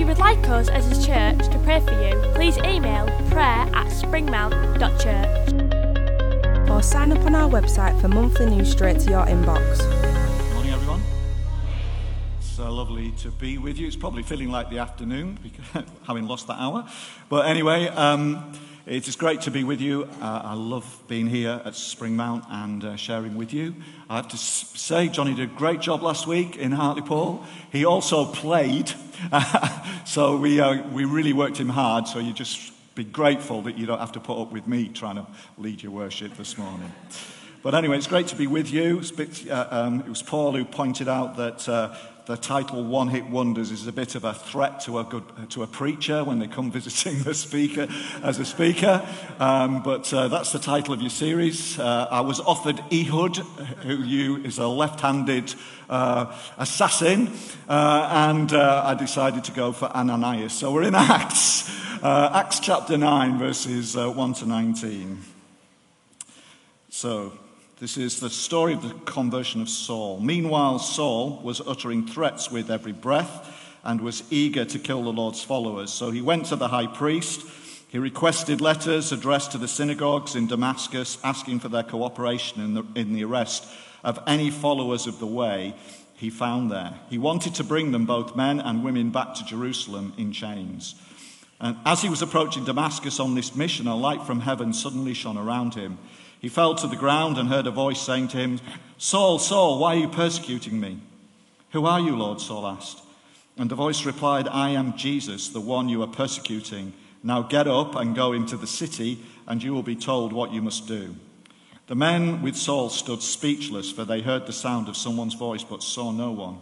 If you would like us as a church to pray for you, please email prayer at springmount.church. or sign up on our website for monthly news straight to your inbox. Good Morning, everyone. It's uh, lovely to be with you. It's probably feeling like the afternoon, because, having lost that hour. But anyway, um, it is great to be with you. Uh, I love being here at Springmount and uh, sharing with you. I have to say, Johnny did a great job last week in Hartlepool. He also played, so we, uh, we really worked him hard. So you just be grateful that you don't have to put up with me trying to lead your worship this morning. But anyway, it's great to be with you. Bit, uh, um, it was Paul who pointed out that uh, the title "One Hit Wonders" is a bit of a threat to a good to a preacher when they come visiting the speaker as a speaker. Um, but uh, that's the title of your series. Uh, I was offered Ehud, who you is a left-handed uh, assassin, uh, and uh, I decided to go for Ananias. So we're in Acts, uh, Acts chapter nine, verses uh, one to nineteen. So, this is the story of the conversion of Saul. Meanwhile, Saul was uttering threats with every breath and was eager to kill the Lord's followers. So he went to the high priest. He requested letters addressed to the synagogues in Damascus, asking for their cooperation in the, in the arrest of any followers of the way he found there. He wanted to bring them, both men and women, back to Jerusalem in chains. And as he was approaching Damascus on this mission, a light from heaven suddenly shone around him. He fell to the ground and heard a voice saying to him, Saul, Saul, why are you persecuting me? Who are you, Lord? Saul asked. And the voice replied, I am Jesus, the one you are persecuting. Now get up and go into the city, and you will be told what you must do. The men with Saul stood speechless, for they heard the sound of someone's voice but saw no one.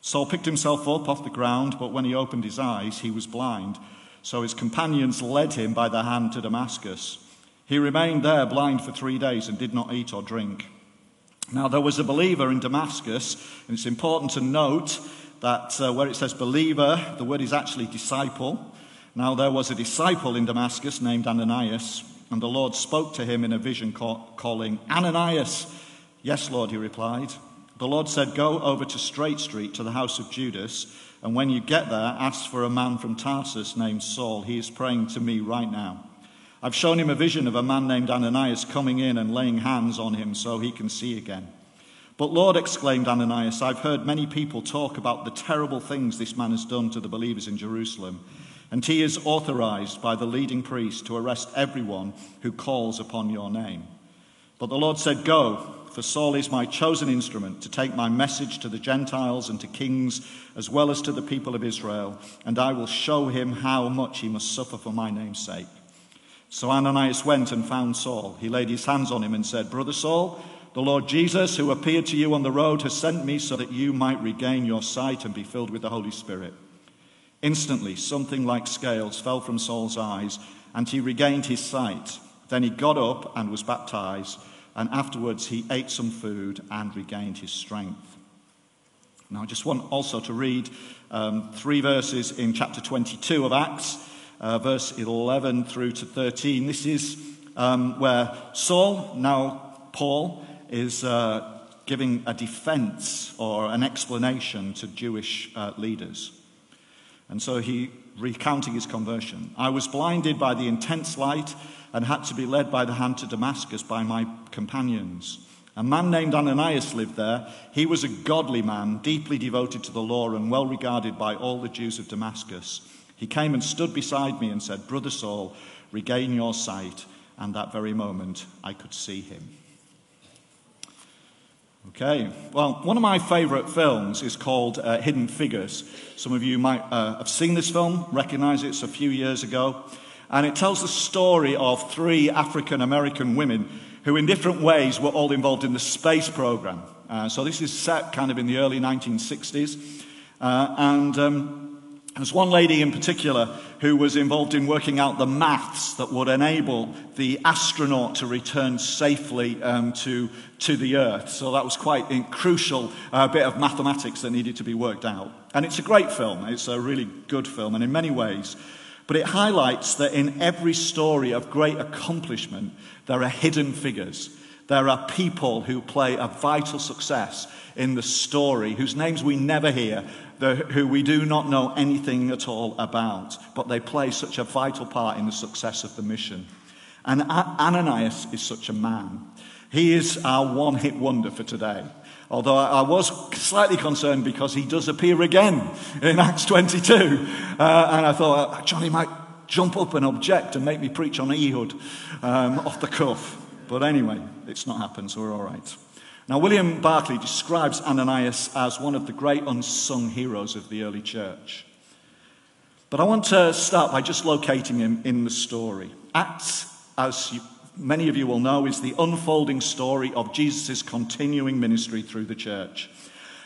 Saul picked himself up off the ground, but when he opened his eyes, he was blind. So his companions led him by the hand to Damascus. He remained there blind for three days and did not eat or drink. Now, there was a believer in Damascus, and it's important to note that uh, where it says believer, the word is actually disciple. Now, there was a disciple in Damascus named Ananias, and the Lord spoke to him in a vision call, calling, Ananias. Yes, Lord, he replied. The Lord said, Go over to Straight Street to the house of Judas, and when you get there, ask for a man from Tarsus named Saul. He is praying to me right now. I've shown him a vision of a man named Ananias coming in and laying hands on him so he can see again. But Lord, exclaimed Ananias, I've heard many people talk about the terrible things this man has done to the believers in Jerusalem. And he is authorized by the leading priest to arrest everyone who calls upon your name. But the Lord said, Go, for Saul is my chosen instrument to take my message to the Gentiles and to kings, as well as to the people of Israel, and I will show him how much he must suffer for my name's sake. So Ananias went and found Saul. He laid his hands on him and said, Brother Saul, the Lord Jesus, who appeared to you on the road, has sent me so that you might regain your sight and be filled with the Holy Spirit. Instantly, something like scales fell from Saul's eyes, and he regained his sight. Then he got up and was baptized, and afterwards he ate some food and regained his strength. Now, I just want also to read um, three verses in chapter 22 of Acts, uh, verse 11 through to 13. This is um, where Saul, now Paul, is uh, giving a defense or an explanation to Jewish uh, leaders. And so he recounting his conversion. I was blinded by the intense light and had to be led by the hand to Damascus by my companions. A man named Ananias lived there. He was a godly man, deeply devoted to the law and well regarded by all the Jews of Damascus. He came and stood beside me and said, Brother Saul, regain your sight. And that very moment, I could see him. Okay, well, one of my favorite films is called uh, Hidden Figures. Some of you might uh, have seen this film, recognize it, it's a few years ago. And it tells the story of three African American women who, in different ways, were all involved in the space program. Uh, so this is set kind of in the early 1960s. Uh, and um, There's one lady in particular who was involved in working out the maths that would enable the astronaut to return safely um, to, to the Earth. So that was quite a crucial uh, bit of mathematics that needed to be worked out. And it's a great film. It's a really good film, and in many ways. But it highlights that in every story of great accomplishment, there are hidden figures. There are people who play a vital success in the story, whose names we never hear, the, who we do not know anything at all about, but they play such a vital part in the success of the mission. And Ananias is such a man. He is our one hit wonder for today. Although I was slightly concerned because he does appear again in Acts 22. Uh, and I thought, Johnny might jump up and object and make me preach on Ehud um, off the cuff. But anyway, it's not happened, so we're all right. Now, William Barclay describes Ananias as one of the great unsung heroes of the early church. But I want to start by just locating him in the story. Acts, as you, many of you will know, is the unfolding story of Jesus' continuing ministry through the church.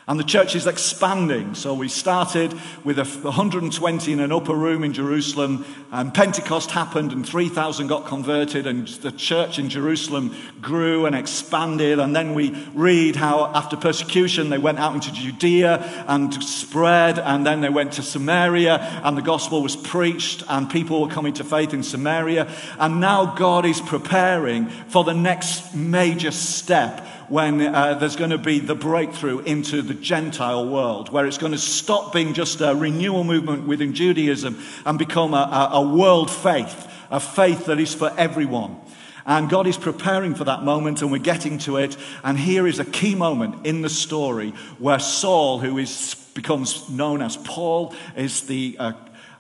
And the church is expanding. So we started with 120 in an upper room in Jerusalem, and Pentecost happened, and 3,000 got converted, and the church in Jerusalem grew and expanded. And then we read how, after persecution, they went out into Judea and spread, and then they went to Samaria, and the gospel was preached, and people were coming to faith in Samaria. And now God is preparing for the next major step when uh, there's going to be the breakthrough into the Gentile world, where it's going to stop being just a renewal movement within Judaism and become a, a, world faith, a faith that is for everyone. And God is preparing for that moment, and we're getting to it. And here is a key moment in the story where Saul, who is, becomes known as Paul, is the uh,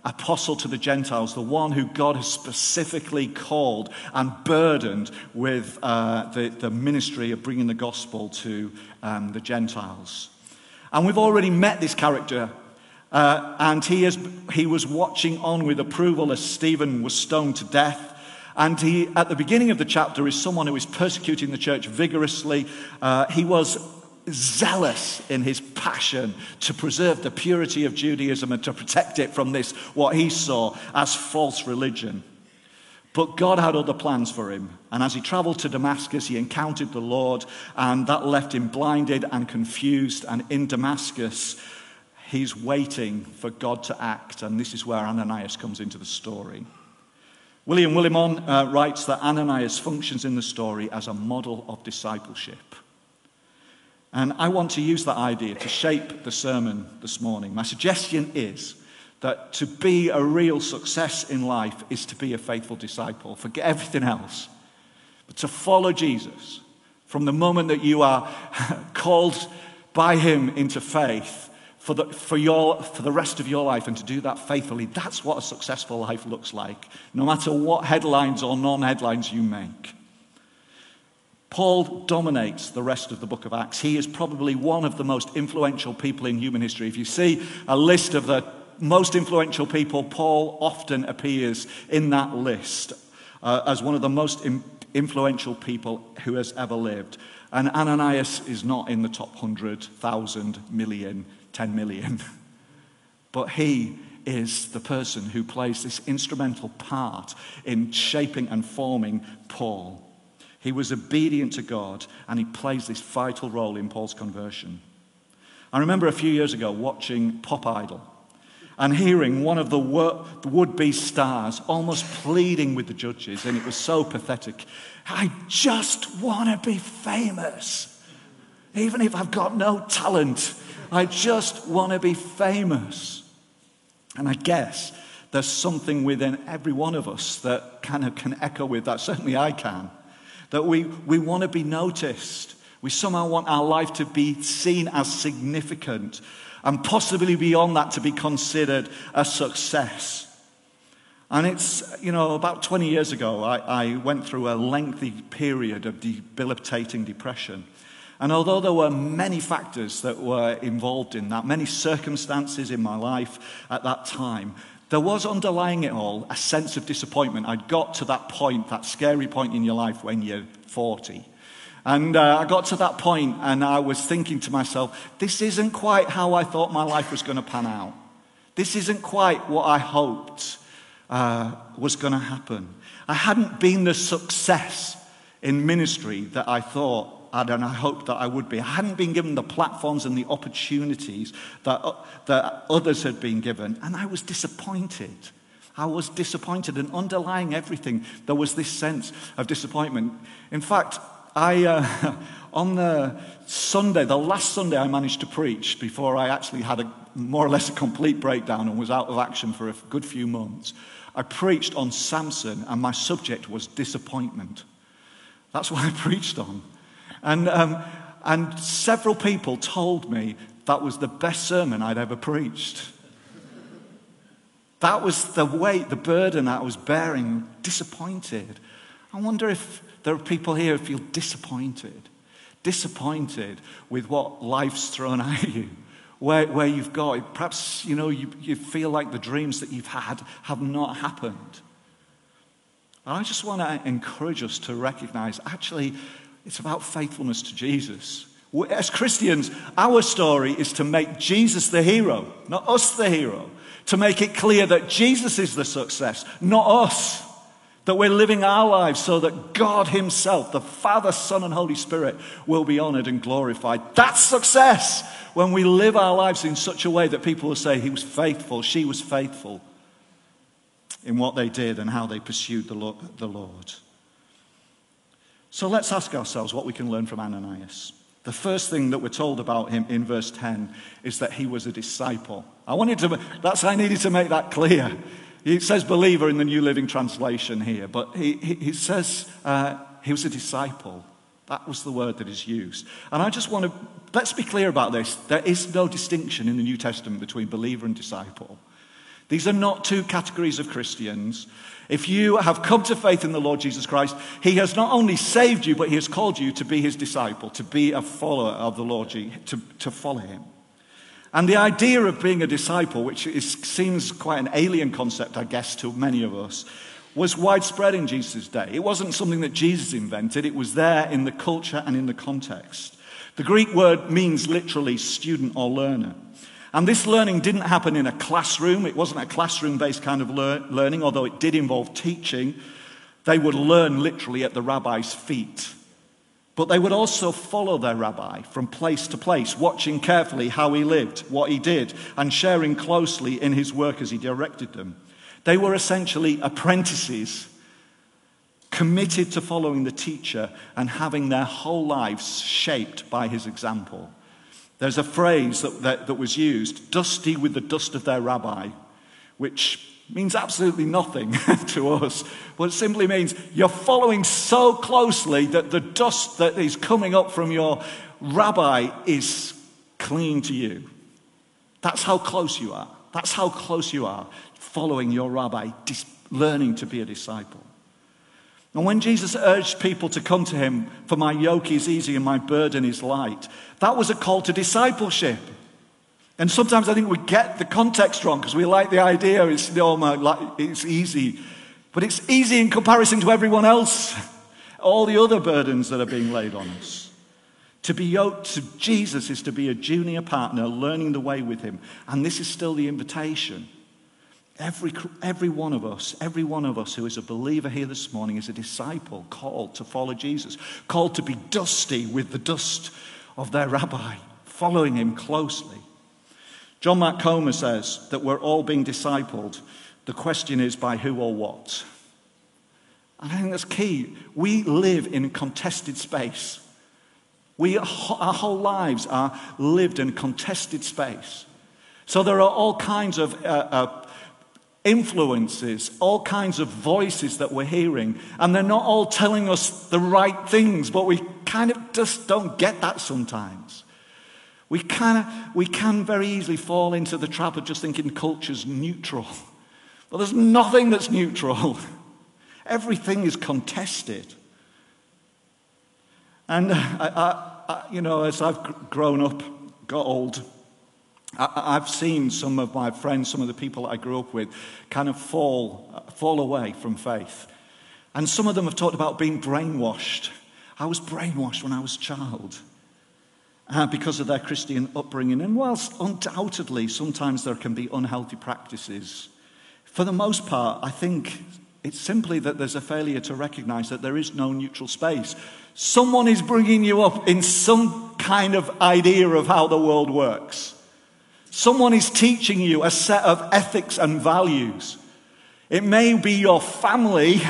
apostle to the Gentiles, the one who God has specifically called and burdened with uh, the, the, ministry of bringing the gospel to um, the Gentiles. And we've already met this character, uh, and he, is, he was watching on with approval as Stephen was stoned to death. And he, at the beginning of the chapter, is someone who is persecuting the church vigorously. Uh, he was zealous in his passion to preserve the purity of Judaism and to protect it from this, what he saw as false religion. But God had other plans for him. And as he traveled to Damascus, he encountered the Lord, and that left him blinded and confused. And in Damascus, he's waiting for God to act. And this is where Ananias comes into the story. William Willimon uh, writes that Ananias functions in the story as a model of discipleship. And I want to use that idea to shape the sermon this morning. My suggestion is that to be a real success in life is to be a faithful disciple. Forget everything else. But to follow Jesus from the moment that you are called by Him into faith for the, for, your, for the rest of your life and to do that faithfully, that's what a successful life looks like, no matter what headlines or non headlines you make. Paul dominates the rest of the book of Acts. He is probably one of the most influential people in human history. If you see a list of the most influential people, Paul often appears in that list uh, as one of the most Im- influential people who has ever lived. And Ananias is not in the top 100,000, million, 10 million. But he is the person who plays this instrumental part in shaping and forming Paul. He was obedient to God and he plays this vital role in Paul's conversion. I remember a few years ago watching Pop Idol and hearing one of the would be stars almost pleading with the judges, and it was so pathetic. I just want to be famous. Even if I've got no talent, I just want to be famous. And I guess there's something within every one of us that kind of can echo with that. Certainly I can that we, we want to be noticed. We somehow want our life to be seen as significant and possibly beyond that to be considered a success. And it's, you know, about 20 years ago, I, I went through a lengthy period of debilitating depression. And although there were many factors that were involved in that, many circumstances in my life at that time, there was underlying it all a sense of disappointment. I'd got to that point, that scary point in your life when you're 40. And uh, I got to that point and I was thinking to myself, this isn't quite how I thought my life was going to pan out. This isn't quite what I hoped uh, was going to happen. I hadn't been the success in ministry that I thought and I hoped that I would be. I hadn't been given the platforms and the opportunities that, uh, that others had been given, and I was disappointed. I was disappointed, and underlying everything, there was this sense of disappointment. In fact, I, uh, on the Sunday, the last Sunday I managed to preach before I actually had a more or less a complete breakdown and was out of action for a good few months, I preached on Samson, and my subject was disappointment. That's what I preached on. And, um, and several people told me that was the best sermon I'd ever preached. That was the weight, the burden that I was bearing, disappointed. I wonder if there are people here who feel disappointed, disappointed with what life's thrown at you, where, where you've got, perhaps, you know, you, you feel like the dreams that you've had have not happened. And I just want to encourage us to recognize actually, it's about faithfulness to Jesus. As Christians, our story is to make Jesus the hero, not us the hero. To make it clear that Jesus is the success, not us. That we're living our lives so that God Himself, the Father, Son, and Holy Spirit, will be honored and glorified. That's success when we live our lives in such a way that people will say, He was faithful, she was faithful in what they did and how they pursued the Lord. So let's ask ourselves what we can learn from Ananias. The first thing that we're told about him in verse 10 is that he was a disciple. I wanted to, that's, I needed to make that clear. It says believer in the New Living Translation here, but he, he, he says uh, he was a disciple. That was the word that is used. And I just want to, let's be clear about this. There is no distinction in the New Testament between believer and disciple. These are not two categories of Christians. If you have come to faith in the Lord Jesus Christ, He has not only saved you, but He has called you to be His disciple, to be a follower of the Lord, to, to follow Him. And the idea of being a disciple, which is, seems quite an alien concept, I guess, to many of us, was widespread in Jesus' day. It wasn't something that Jesus invented, it was there in the culture and in the context. The Greek word means literally student or learner. And this learning didn't happen in a classroom. It wasn't a classroom based kind of lear- learning, although it did involve teaching. They would learn literally at the rabbi's feet. But they would also follow their rabbi from place to place, watching carefully how he lived, what he did, and sharing closely in his work as he directed them. They were essentially apprentices, committed to following the teacher and having their whole lives shaped by his example. There's a phrase that, that, that, was used, dusty with the dust of their rabbi, which means absolutely nothing to us, but it simply means you're following so closely that the dust that is coming up from your rabbi is clean to you. That's how close you are. That's how close you are following your rabbi, learning to be a disciple. And when Jesus urged people to come to him, for my yoke is easy and my burden is light, that was a call to discipleship. And sometimes I think we get the context wrong because we like the idea it's, oh my, it's easy. But it's easy in comparison to everyone else, all the other burdens that are being laid on us. To be yoked to Jesus is to be a junior partner, learning the way with him. And this is still the invitation. Every, every one of us, every one of us who is a believer here this morning is a disciple called to follow Jesus, called to be dusty with the dust of their rabbi, following him closely. John Mark Comer says that we're all being discipled. The question is by who or what? And I think that's key. We live in contested space. We, our whole lives are lived in contested space. So there are all kinds of uh, uh, influences, all kinds of voices that we're hearing, and they're not all telling us the right things, but we kind of just don't get that sometimes. We, of, we can very easily fall into the trap of just thinking culture's neutral. But there's nothing that's neutral. Everything is contested. And, uh, I, I, I, you know, as I've grown up, got old, I, have seen some of my friends, some of the people I grew up with, kind of fall, fall away from faith. And some of them have talked about being brainwashed. I was brainwashed when I was a child. uh, because of their Christian upbringing. And whilst undoubtedly sometimes there can be unhealthy practices, for the most part, I think it's simply that there's a failure to recognize that there is no neutral space. Someone is bringing you up in some kind of idea of how the world works. Someone is teaching you a set of ethics and values. It may be your family,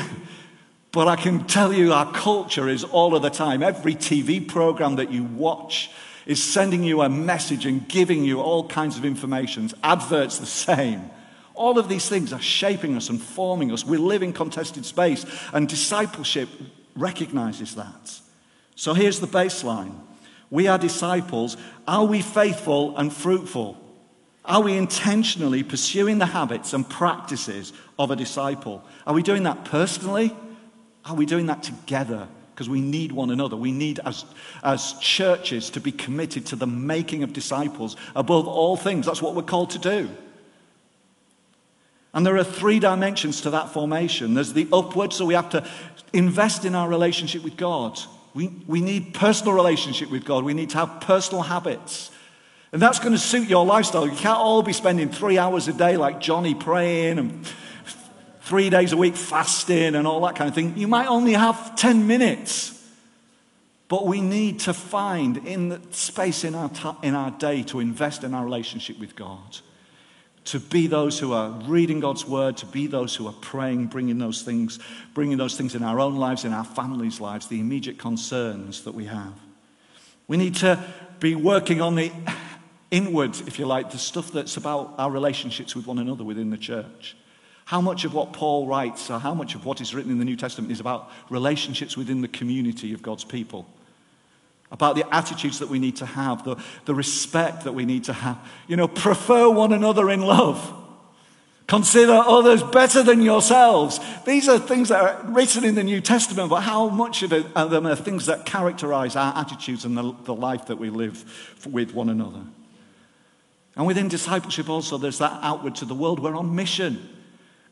but I can tell you our culture is all of the time. Every TV program that you watch is sending you a message and giving you all kinds of information. Adverts the same. All of these things are shaping us and forming us. We live in contested space, and discipleship recognizes that. So here's the baseline We are disciples. Are we faithful and fruitful? Are we intentionally pursuing the habits and practices of a disciple? Are we doing that personally? Are we doing that together? Because we need one another. We need, as, as churches, to be committed to the making of disciples above all things. That's what we're called to do. And there are three dimensions to that formation there's the upward, so we have to invest in our relationship with God. We, we need personal relationship with God. We need to have personal habits. And that's going to suit your lifestyle. You can't all be spending three hours a day like Johnny praying and three days a week fasting and all that kind of thing. You might only have 10 minutes. But we need to find in the space in our, in our day to invest in our relationship with God to be those who are reading God's word, to be those who are praying, bringing those things, bringing those things in our own lives, in our families' lives, the immediate concerns that we have. We need to be working on the inward, if you like, the stuff that's about our relationships with one another within the church. How much of what Paul writes, or how much of what is written in the New Testament, is about relationships within the community of God's people? about the attitudes that we need to have, the, the respect that we need to have. You know, prefer one another in love. Consider others better than yourselves. These are things that are written in the New Testament, but how much of, it, of them are things that characterize our attitudes and the, the life that we live with one another? And within discipleship, also, there's that outward to the world. We're on mission.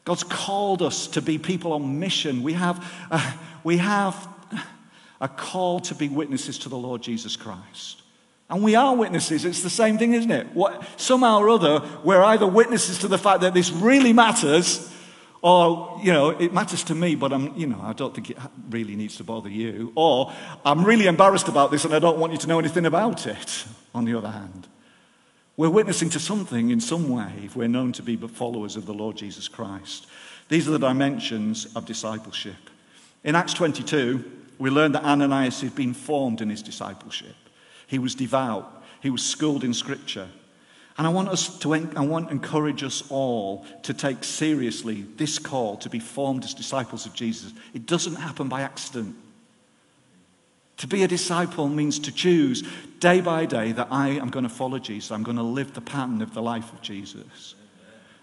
God's called us to be people on mission. We have, uh, we have are called to be witnesses to the Lord Jesus Christ. And we are witnesses. It's the same thing, isn't it? What, somehow or other, we're either witnesses to the fact that this really matters, or, you know, it matters to me, but I'm, you know, I don't think it really needs to bother you. Or, I'm really embarrassed about this and I don't want you to know anything about it, on the other hand. We're witnessing to something in some way if we're known to be but followers of the Lord Jesus Christ. These are the dimensions of discipleship. In Acts 22, we learn that Ananias had been formed in his discipleship. He was devout, he was schooled in scripture. And I want us to I want to encourage us all to take seriously this call to be formed as disciples of Jesus. It doesn't happen by accident. To be a disciple means to choose day by day that I am going to follow Jesus. I'm going to live the pattern of the life of Jesus.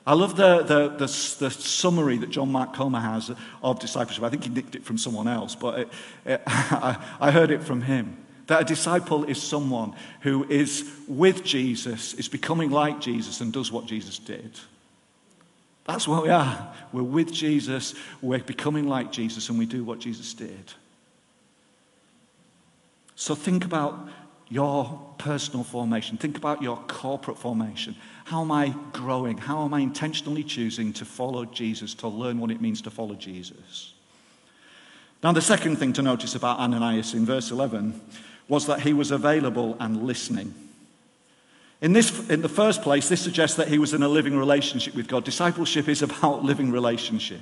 I love the, the, the, the, summary that John Mark Comer has of discipleship. I think he nicked it from someone else, but it, it, I, I heard it from him. That a disciple is someone who is with Jesus, is becoming like Jesus, and does what Jesus did. That's what we are. We're with Jesus, we're becoming like Jesus, and we do what Jesus did. So think about your personal formation, think about your corporate formation. How am I growing? How am I intentionally choosing to follow Jesus, to learn what it means to follow Jesus? Now, the second thing to notice about Ananias in verse 11 was that he was available and listening. In, this, in the first place, this suggests that he was in a living relationship with God. Discipleship is about living relationship.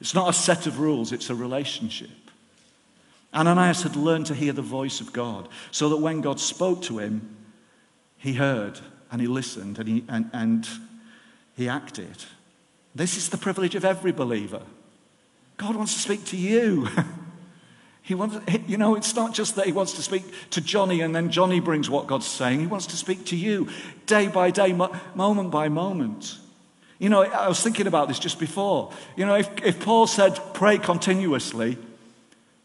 It's not a set of rules, it's a relationship. Ananias had learned to hear the voice of God so that when God spoke to him, he heard and he listened and he, and, and he acted. This is the privilege of every believer. God wants to speak to you. he wants, you know, it's not just that he wants to speak to Johnny and then Johnny brings what God's saying. He wants to speak to you day by day, moment by moment. You know, I was thinking about this just before. You know, if, if Paul said pray continuously,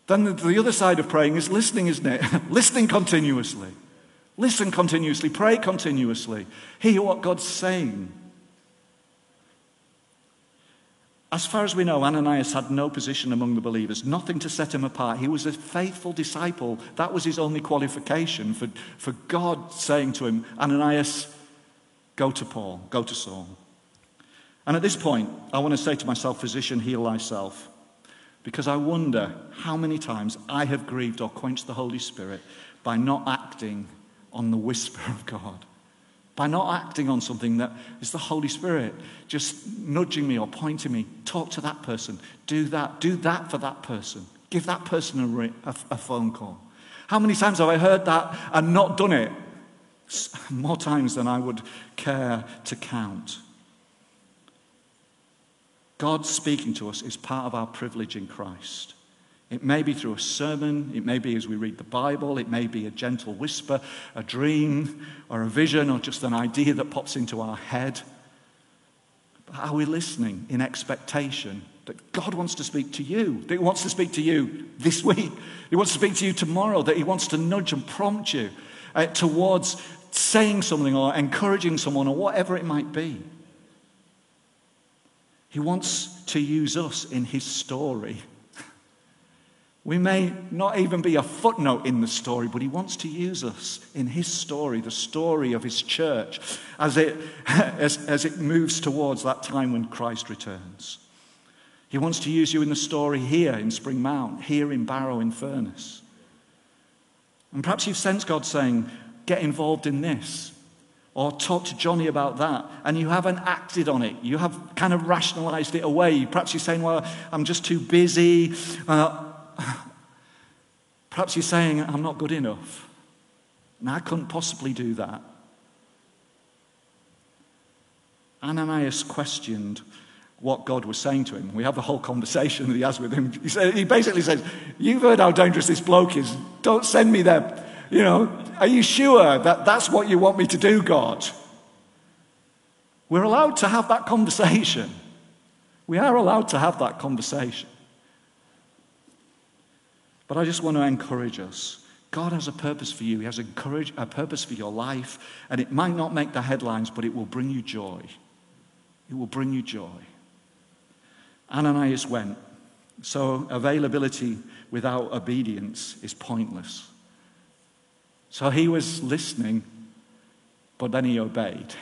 then the, the other side of praying is listening, isn't it? listening continuously. Listen continuously, pray continuously, hear what God's saying. As far as we know, Ananias had no position among the believers, nothing to set him apart. He was a faithful disciple. That was his only qualification for, for God saying to him, Ananias, go to Paul, go to Saul. And at this point, I want to say to myself, physician, heal thyself. Because I wonder how many times I have grieved or quenched the Holy Spirit by not acting on the whisper of God by not acting on something that is the Holy Spirit just nudging me or pointing me. Talk to that person. Do that. Do that for that person. Give that person a, ring, a, a phone call. How many times have I heard that and not done it? More times than I would care to count. God speaking to us is part of our privilege in Christ. It may be through a sermon, it may be as we read the Bible, it may be a gentle whisper, a dream, or a vision, or just an idea that pops into our head. But are we listening in expectation that God wants to speak to you, that He wants to speak to you this week, He wants to speak to you tomorrow, that He wants to nudge and prompt you uh, towards saying something or encouraging someone or whatever it might be? He wants to use us in His story we may not even be a footnote in the story, but he wants to use us in his story, the story of his church, as it, as, as it moves towards that time when Christ returns. He wants to use you in the story here in Springmount, here in Barrow in Furness. And perhaps you've sensed God saying, get involved in this, or talk to Johnny about that, and you haven't acted on it. You have kind of rationalized it away. Perhaps you're saying, well, I'm just too busy. Uh, Perhaps you're saying, I'm not good enough. And I couldn't possibly do that. Ananias questioned what God was saying to him. We have a whole conversation that he has with him. He, he basically says, You've heard how dangerous this bloke is. Don't send me there. You know, are you sure that that's what you want me to do, God? We're allowed to have that conversation. We are allowed to have that conversation. But I just want to encourage us. God has a purpose for you. He has a, courage, a purpose for your life. And it might not make the headlines, but it will bring you joy. It will bring you joy. Ananias went. So availability without obedience is pointless. So he was listening, but then he obeyed.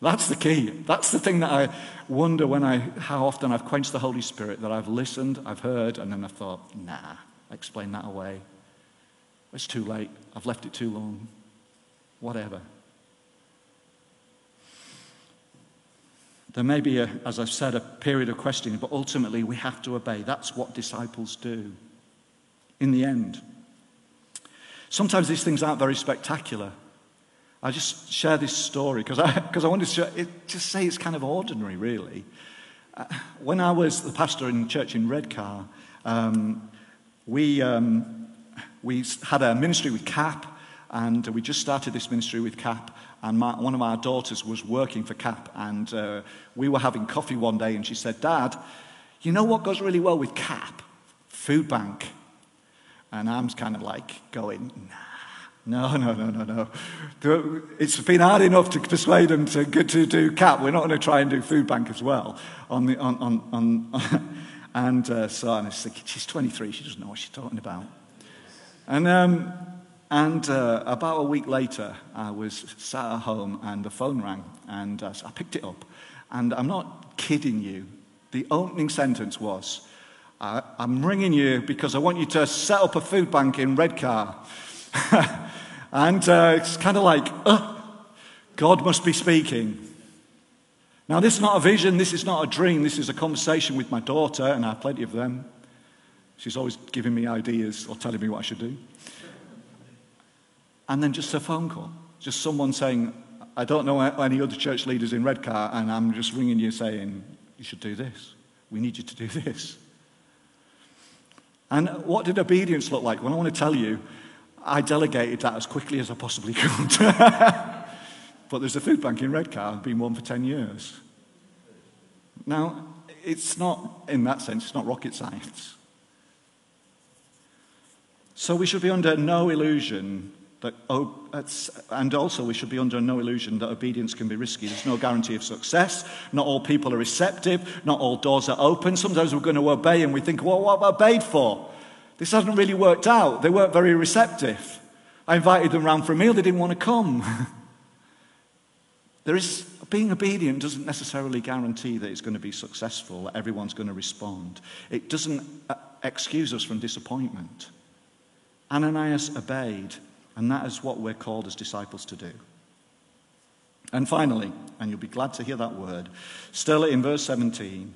That's the key. That's the thing that I wonder when I, how often I've quenched the Holy Spirit, that I've listened, I've heard, and then I've thought, nah, explain that away. It's too late. I've left it too long. Whatever. There may be, a, as I've said, a period of questioning, but ultimately we have to obey. That's what disciples do in the end. Sometimes these things aren't very spectacular. I just share this story because I, cause I wanted to share, it, just say it's kind of ordinary, really. Uh, when I was the pastor in church in Redcar, um, we, um, we had a ministry with CAP, and we just started this ministry with CAP. And my, one of our daughters was working for CAP, and uh, we were having coffee one day, and she said, Dad, you know what goes really well with CAP? Food bank. And I'm kind of like going, nah. No, no, no, no, no. It's been hard enough to persuade them to, to do CAP. We're not going to try and do food bank as well. On the, on, on, on and uh, so I was thinking, she's 23, she doesn't know what she's talking about. And, um, and uh, about a week later, I was sat at home and the phone rang, and uh, I picked it up. And I'm not kidding you. The opening sentence was, I'm ringing you because I want you to set up a food bank in Redcar. And uh, it's kind of like, uh, God must be speaking. Now, this is not a vision, this is not a dream, this is a conversation with my daughter, and I have plenty of them. She's always giving me ideas or telling me what I should do. And then just a phone call, just someone saying, I don't know any other church leaders in Redcar, and I'm just ringing you saying, you should do this. We need you to do this. And what did obedience look like? Well, I want to tell you, I delegated that as quickly as I possibly could. but there's a food bank in Redcar, I've been one for 10 years. Now, it's not, in that sense, it's not rocket science. So we should be under no illusion Oh, and also, we should be under no illusion that obedience can be risky. There's no guarantee of success. Not all people are receptive. Not all doors are open. Sometimes we're going to obey and we think, well, what have I obeyed for? This hasn't really worked out. They weren't very receptive. I invited them round for a meal. They didn't want to come. there is, being obedient doesn't necessarily guarantee that it's going to be successful, that everyone's going to respond. It doesn't uh, excuse us from disappointment. Ananias obeyed and that is what we're called as disciples to do. And finally, and you'll be glad to hear that word, still in verse 17,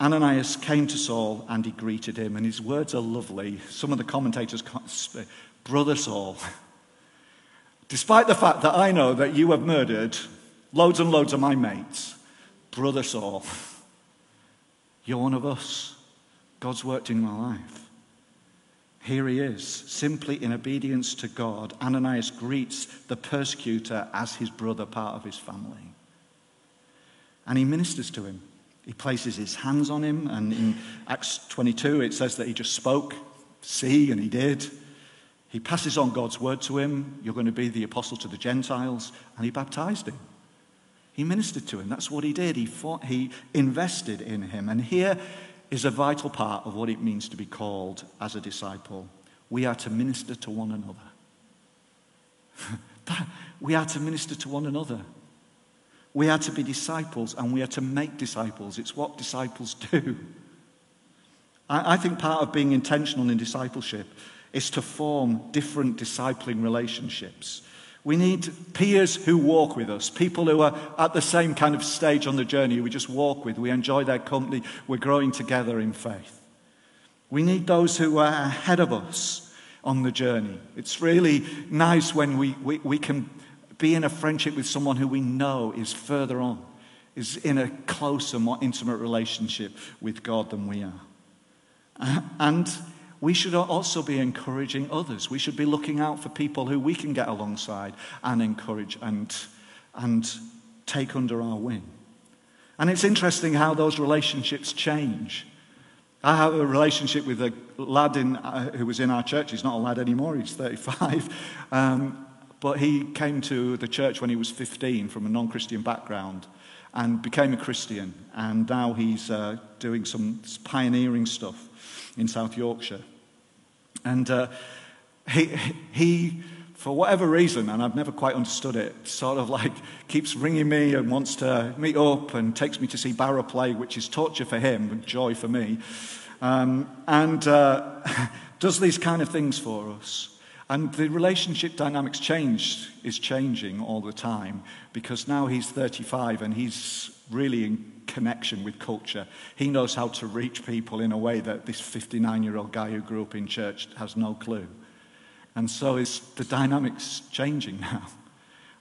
Ananias came to Saul and he greeted him, and his words are lovely. Some of the commentators, Brother Saul, despite the fact that I know that you have murdered loads and loads of my mates, Brother Saul, you're one of us. God's worked in my life. Here he is, simply in obedience to God. Ananias greets the persecutor as his brother, part of his family. And he ministers to him. He places his hands on him, and in Acts 22, it says that he just spoke, see, and he did. He passes on God's word to him. You're going to be the apostle to the Gentiles, and he baptized him. He ministered to him. That's what he did. He, fought, he invested in him. And here is a vital part of what it means to be called as a disciple. We are to minister to one another. we are to minister to one another. We are to be disciples and we are to make disciples. It's what disciples do. I, I think part of being intentional in discipleship is to form different discipling relationships we need peers who walk with us, people who are at the same kind of stage on the journey, we just walk with, we enjoy their company, we're growing together in faith. We need those who are ahead of us on the journey. It's really nice when we, we, we can be in a friendship with someone who we know is further on, is in a closer, more intimate relationship with God than we are. Uh, and we should also be encouraging others. We should be looking out for people who we can get alongside and encourage and, and take under our wing. And it's interesting how those relationships change. I have a relationship with a lad in, uh, who was in our church. He's not a lad anymore, he's 35. Um, but he came to the church when he was 15 from a non Christian background and became a Christian. And now he's uh, doing some pioneering stuff in South Yorkshire. And uh, he, he, for whatever reason, and I've never quite understood it, sort of like keeps ringing me and wants to meet up and takes me to see Barrow play, which is torture for him and joy for me. Um, and uh, does these kind of things for us. And the relationship dynamics changed, is changing all the time because now he's 35 and he's really in connection with culture. He knows how to reach people in a way that this 59 year old guy who grew up in church has no clue. And so is the dynamics changing now.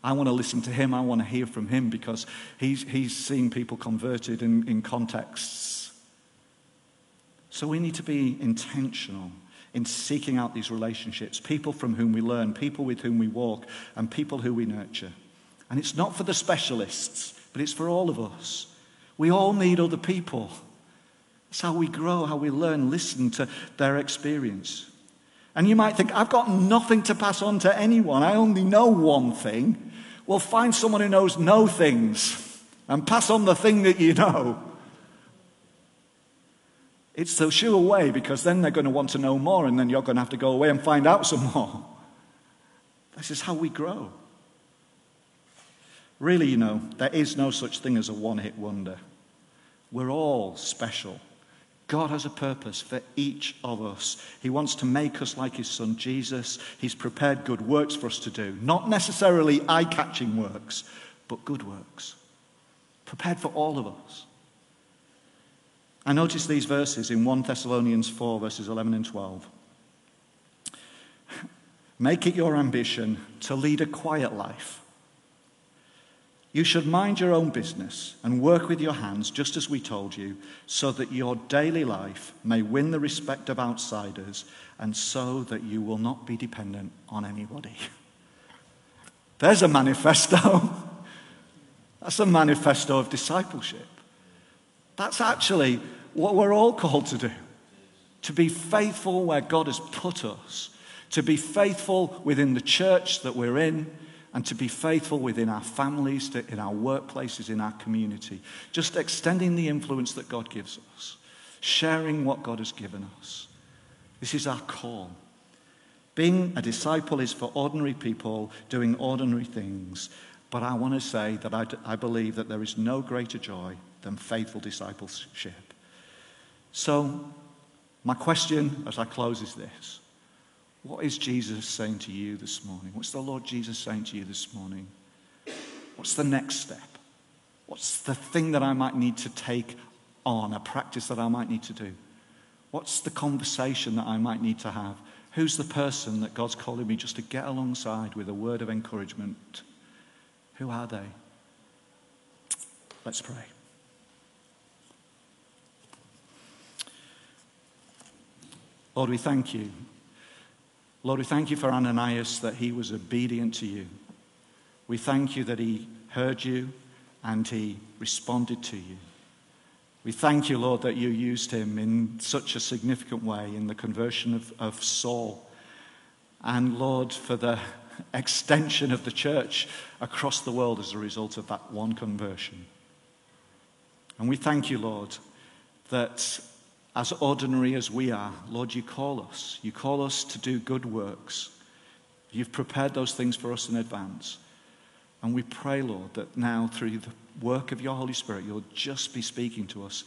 I want to listen to him. I want to hear from him because he's, he's seeing people converted in, in contexts. So we need to be intentional in seeking out these relationships people from whom we learn, people with whom we walk, and people who we nurture. And it's not for the specialists, but it's for all of us. We all need other people. That's how we grow, how we learn, listen to their experience. And you might think, I've got nothing to pass on to anyone. I only know one thing. Well, find someone who knows no things and pass on the thing that you know. It's the sure away because then they're going to want to know more and then you're going to have to go away and find out some more. This is how we grow. Really, you know, there is no such thing as a one hit wonder. We're all special. God has a purpose for each of us. He wants to make us like His Son Jesus. He's prepared good works for us to do. Not necessarily eye catching works, but good works. Prepared for all of us. I notice these verses in 1 Thessalonians 4, verses 11 and 12. Make it your ambition to lead a quiet life you should mind your own business and work with your hands, just as we told you, so that your daily life may win the respect of outsiders and so that you will not be dependent on anybody. There's a manifesto. That's a manifesto of discipleship. That's actually what we're all called to do to be faithful where God has put us, to be faithful within the church that we're in, and to be faithful within our families, in our workplaces, in our community. Just extending the influence that God gives us, sharing what God has given us. This is our call. Being a disciple is for ordinary people doing ordinary things. But I want to say that I, I believe that there is no greater joy than faithful discipleship. So, my question as I close is this What is Jesus saying to you this morning? What's the Lord Jesus saying to you this morning? What's the next step? What's the thing that I might need to take on, a practice that I might need to do? What's the conversation that I might need to have? Who's the person that God's calling me just to get alongside with a word of encouragement? Who are they? Let's pray. Lord, we thank you. Lord, we thank you for Ananias that he was obedient to you. We thank you that he heard you and he responded to you. We thank you, Lord, that you used him in such a significant way in the conversion of, of Saul. And Lord, for the extension of the church across the world as a result of that one conversion. And we thank you, Lord, that as ordinary as we are, Lord, you call us. You call us to do good works. You've prepared those things for us in advance. And we pray, Lord, that now through the work of your Holy Spirit, you'll just be speaking to us,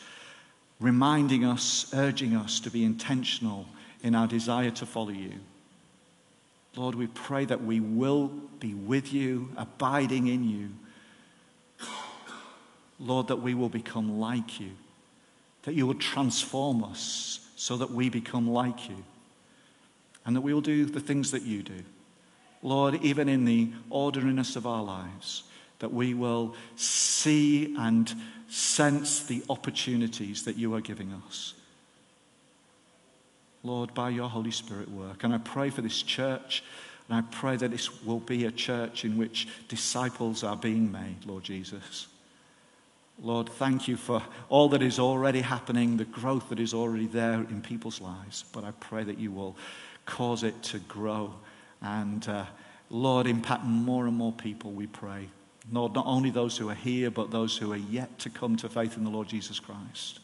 reminding us, urging us to be intentional in our desire to follow you. Lord, we pray that we will be with you, abiding in you. Lord, that we will become like you that you will transform us so that we become like you and that we will do the things that you do. Lord, even in the ordinariness of our lives, that we will see and sense the opportunities that you are giving us. Lord, by your Holy Spirit work. And I pray for this church, and I pray that this will be a church in which disciples are being made, Lord Jesus. Lord, thank you for all that is already happening, the growth that is already there in people's lives. But I pray that you will cause it to grow and, uh, Lord, impact more and more people, we pray. Lord, not only those who are here, but those who are yet to come to faith in the Lord Jesus Christ.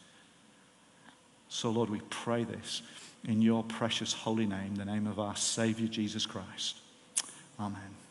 So, Lord, we pray this in your precious holy name, the name of our Savior Jesus Christ. Amen.